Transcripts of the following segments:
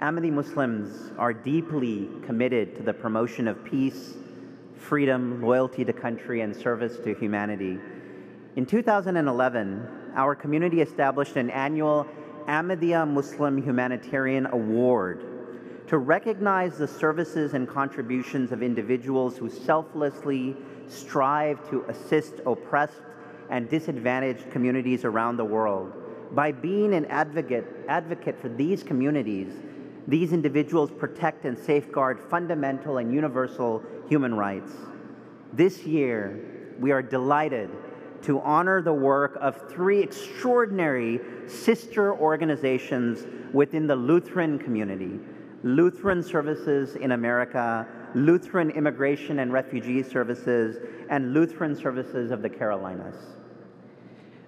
Ahmadi Muslims are deeply committed to the promotion of peace, freedom, loyalty to country, and service to humanity. In 2011, our community established an annual Ahmadiyya Muslim Humanitarian Award to recognize the services and contributions of individuals who selflessly strive to assist oppressed and disadvantaged communities around the world. By being an advocate, advocate for these communities, these individuals protect and safeguard fundamental and universal human rights. This year, we are delighted to honor the work of three extraordinary sister organizations within the Lutheran community Lutheran Services in America, Lutheran Immigration and Refugee Services, and Lutheran Services of the Carolinas.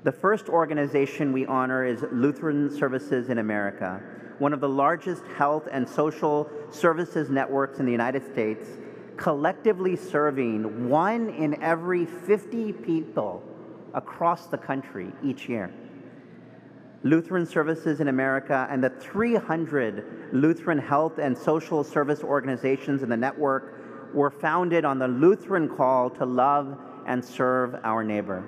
The first organization we honor is Lutheran Services in America, one of the largest health and social services networks in the United States, collectively serving one in every 50 people across the country each year. Lutheran Services in America and the 300 Lutheran health and social service organizations in the network were founded on the Lutheran call to love and serve our neighbor.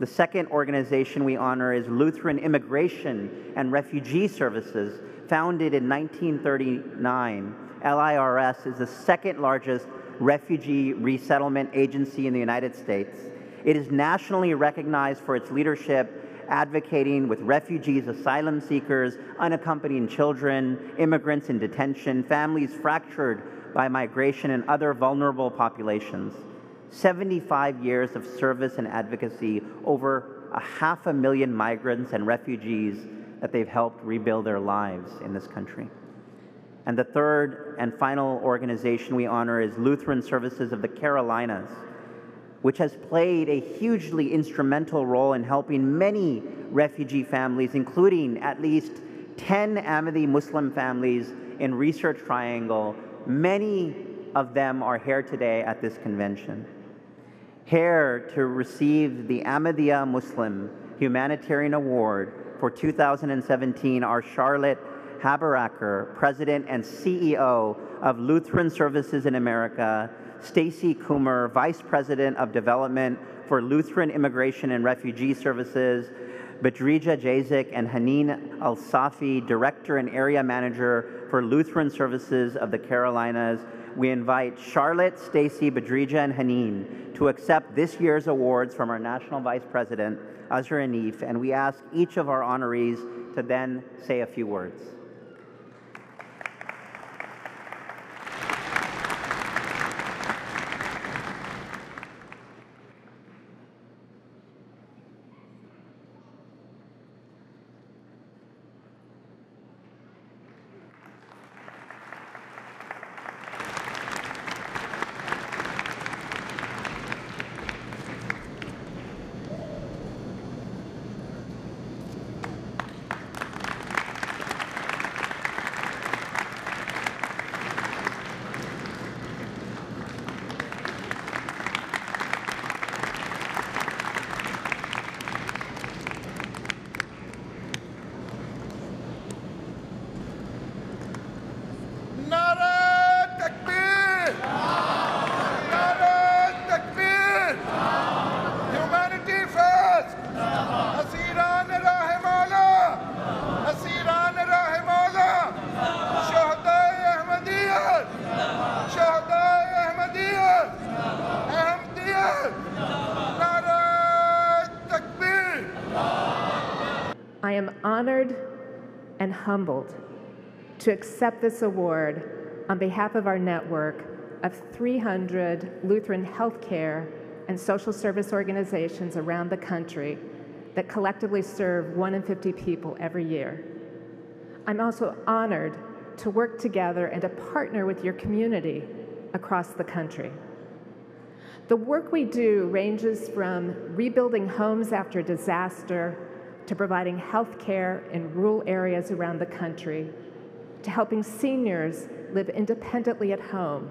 The second organization we honor is Lutheran Immigration and Refugee Services, founded in 1939. LIRS is the second largest refugee resettlement agency in the United States. It is nationally recognized for its leadership advocating with refugees, asylum seekers, unaccompanied children, immigrants in detention, families fractured by migration, and other vulnerable populations. 75 years of service and advocacy, over a half a million migrants and refugees that they've helped rebuild their lives in this country. And the third and final organization we honor is Lutheran Services of the Carolinas which has played a hugely instrumental role in helping many refugee families, including at least 10 Ahmadi Muslim families in Research Triangle. Many of them are here today at this convention. Here to receive the Ahmadiyya Muslim Humanitarian Award for 2017 are Charlotte Haberaecker, President and CEO of Lutheran Services in America, Stacy Coomer, Vice President of Development for Lutheran Immigration and Refugee Services, Badrija Jazik and Haneen Al Safi, Director and Area Manager for Lutheran Services of the Carolinas. We invite Charlotte, Stacy, Badrija, and Haneen to accept this year's awards from our National Vice President, Azhar Haneef, and we ask each of our honorees to then say a few words. To accept this award on behalf of our network of 300 Lutheran healthcare and social service organizations around the country that collectively serve 1 in 50 people every year. I'm also honored to work together and to partner with your community across the country. The work we do ranges from rebuilding homes after disaster to providing health care in rural areas around the country, to helping seniors live independently at home,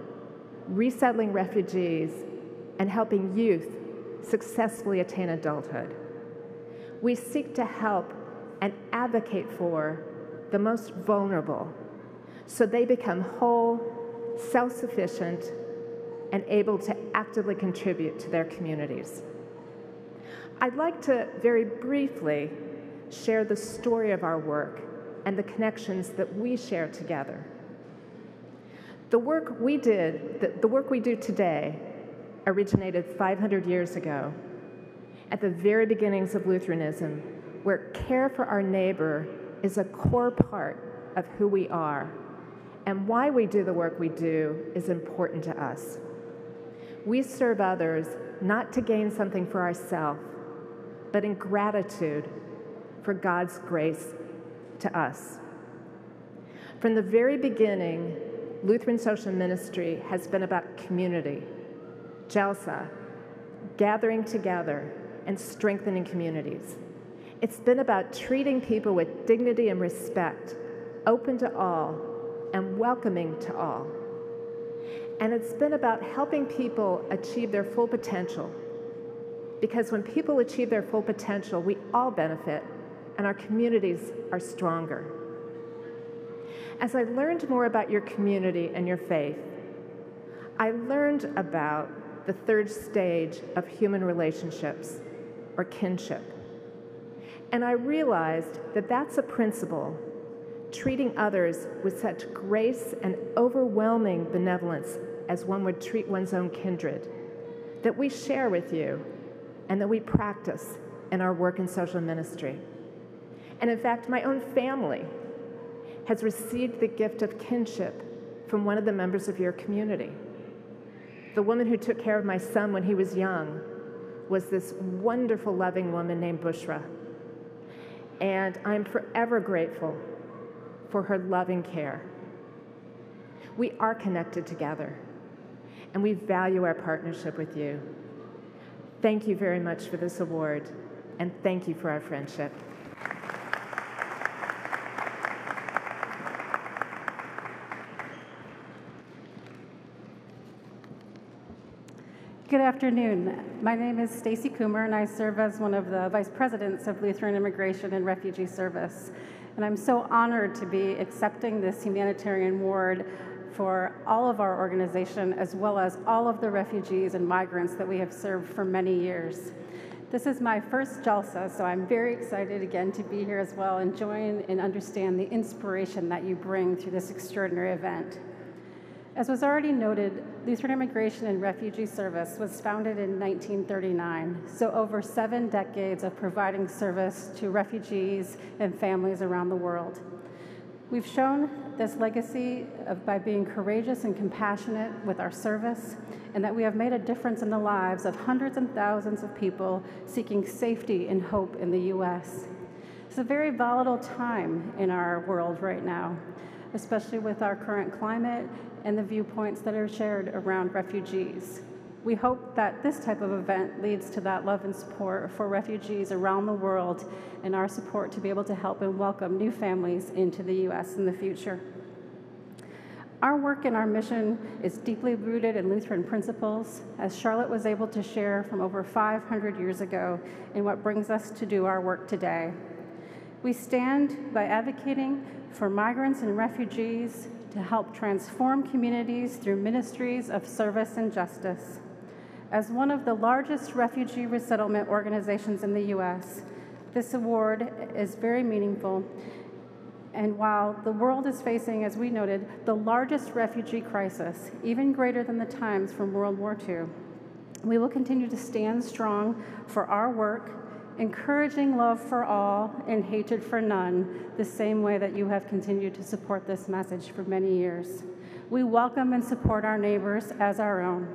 resettling refugees, and helping youth successfully attain adulthood. We seek to help and advocate for the most vulnerable, so they become whole, self sufficient, and able to actively contribute to their communities. I'd like to very briefly share the story of our work and the connections that we share together. The work we did, the, the work we do today, originated 500 years ago at the very beginnings of Lutheranism, where care for our neighbor is a core part of who we are, and why we do the work we do is important to us. We serve others not to gain something for ourselves, but in gratitude for God's grace to us. From the very beginning, Lutheran social ministry has been about community, Jalsa, gathering together and strengthening communities. It's been about treating people with dignity and respect, open to all, and welcoming to all. And it's been about helping people achieve their full potential because when people achieve their full potential, we all benefit and our communities are stronger. As I learned more about your community and your faith, I learned about the third stage of human relationships, or kinship. And I realized that that's a principle, treating others with such grace and overwhelming benevolence as one would treat one's own kindred, that we share with you and that we practice in our work in social ministry. And in fact, my own family has received the gift of kinship from one of the members of your community. The woman who took care of my son when he was young was this wonderful, loving woman named Bushra. And I'm forever grateful for her loving care. We are connected together, and we value our partnership with you. Thank you very much for this award, and thank you for our friendship. Good afternoon. My name is Stacy Coomer, and I serve as one of the vice presidents of Lutheran Immigration and Refugee Service. And I'm so honored to be accepting this humanitarian award for all of our organization, as well as all of the refugees and migrants that we have served for many years. This is my first Jalsa, so I'm very excited again to be here as well and join and understand the inspiration that you bring through this extraordinary event. As was already noted, Lutheran Immigration and Refugee Service was founded in 1939, so over seven decades of providing service to refugees and families around the world. We've shown this legacy of, by being courageous and compassionate with our service, and that we have made a difference in the lives of hundreds and thousands of people seeking safety and hope in the U.S. It's a very volatile time in our world right now, especially with our current climate and the viewpoints that are shared around refugees. We hope that this type of event leads to that love and support for refugees around the world and our support to be able to help and welcome new families into the U.S. in the future. Our work and our mission is deeply rooted in Lutheran principles, as Charlotte was able to share from over 500 years ago in what brings us to do our work today. We stand by advocating for migrants and refugees to help transform communities through ministries of service and justice. As one of the largest refugee resettlement organizations in the U.S., this award is very meaningful. And while the world is facing, as we noted, the largest refugee crisis, even greater than the times from World War II, we will continue to stand strong for our work, encouraging love for all and hatred for none, the same way that you have continued to support this message for many years. We welcome and support our neighbors as our own.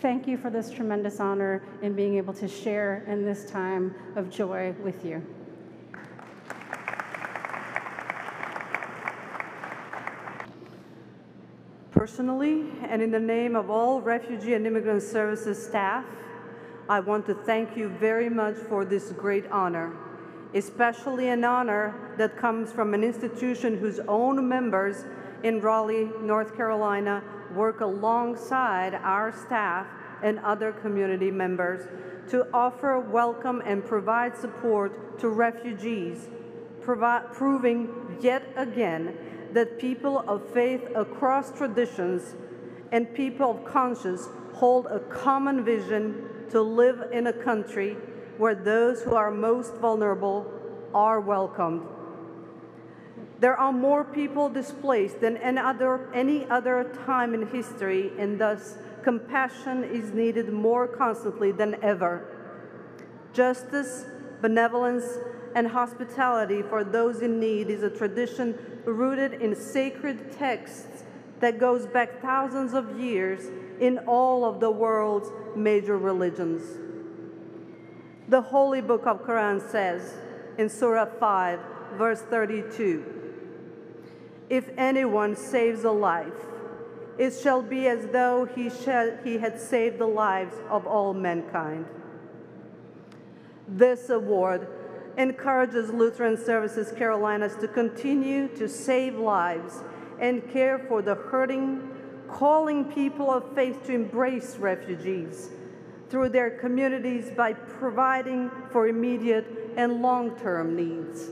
Thank you for this tremendous honor in being able to share in this time of joy with you. Personally, and in the name of all Refugee and Immigrant Services staff, I want to thank you very much for this great honor, especially an honor that comes from an institution whose own members in Raleigh, North Carolina work alongside our staff and other community members to offer welcome and provide support to refugees, proving yet again that people of faith across traditions and people of conscience hold a common vision to live in a country where those who are most vulnerable are welcomed. There are more people displaced than any other, any other time in history, and thus compassion is needed more constantly than ever. Justice, benevolence, and hospitality for those in need is a tradition rooted in sacred texts that goes back thousands of years in all of the world's major religions. The Holy Book of Quran says in Surah 5, verse 32, If anyone saves a life, it shall be as though he, shall, he had saved the lives of all mankind. This award encourages Lutheran Services Carolinas to continue to save lives and care for the hurting, calling people of faith to embrace refugees through their communities by providing for immediate and long-term needs.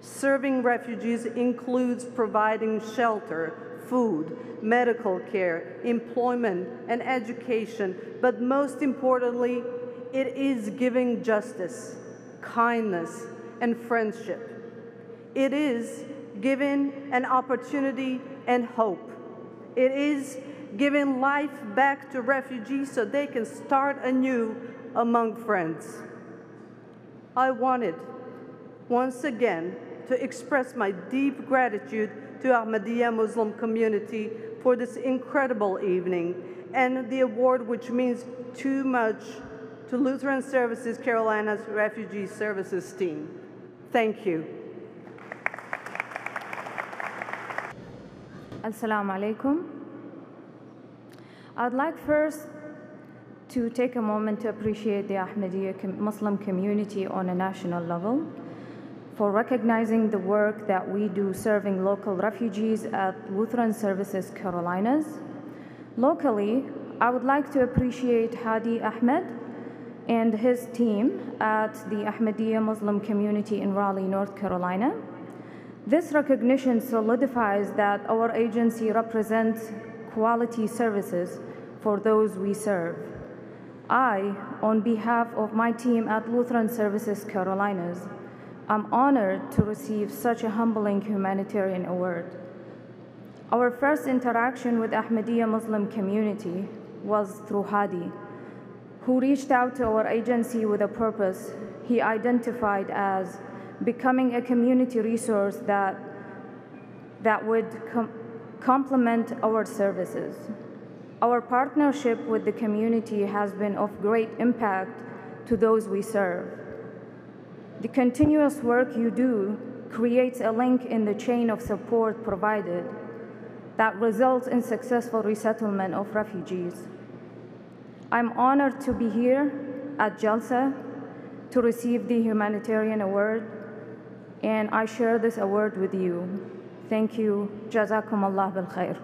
Serving refugees includes providing shelter, food, medical care, employment, and education, but most importantly, it is giving justice, kindness, and friendship. It is giving an opportunity and hope. It is giving life back to refugees so they can start anew among friends. I wanted, once again, to express my deep gratitude to Ahmadiyya Muslim community for this incredible evening and the award which means too much to Lutheran Services Carolina's Refugee Services team. Thank you. Assalamu alaikum. I'd like first to take a moment to appreciate the Ahmadiyya Muslim community on a national level for recognizing the work that we do serving local refugees at Lutheran Services Carolinas. Locally, I would like to appreciate Hadi Ahmed and his team at the Ahmadiyya Muslim community in Raleigh, North Carolina. This recognition solidifies that our agency represents quality services for those we serve. I, on behalf of my team at Lutheran Services Carolinas, am honored to receive such a humbling humanitarian award. Our first interaction with Ahmadiyya Muslim community was through Hadi, who reached out to our agency with a purpose he identified as becoming a community resource that, that would com complement our services. Our partnership with the community has been of great impact to those we serve. The continuous work you do creates a link in the chain of support provided that results in successful resettlement of refugees. I'm honored to be here at Jalsa to receive the humanitarian award and I share this award with you. Thank you. Jazakum Allah bil khair.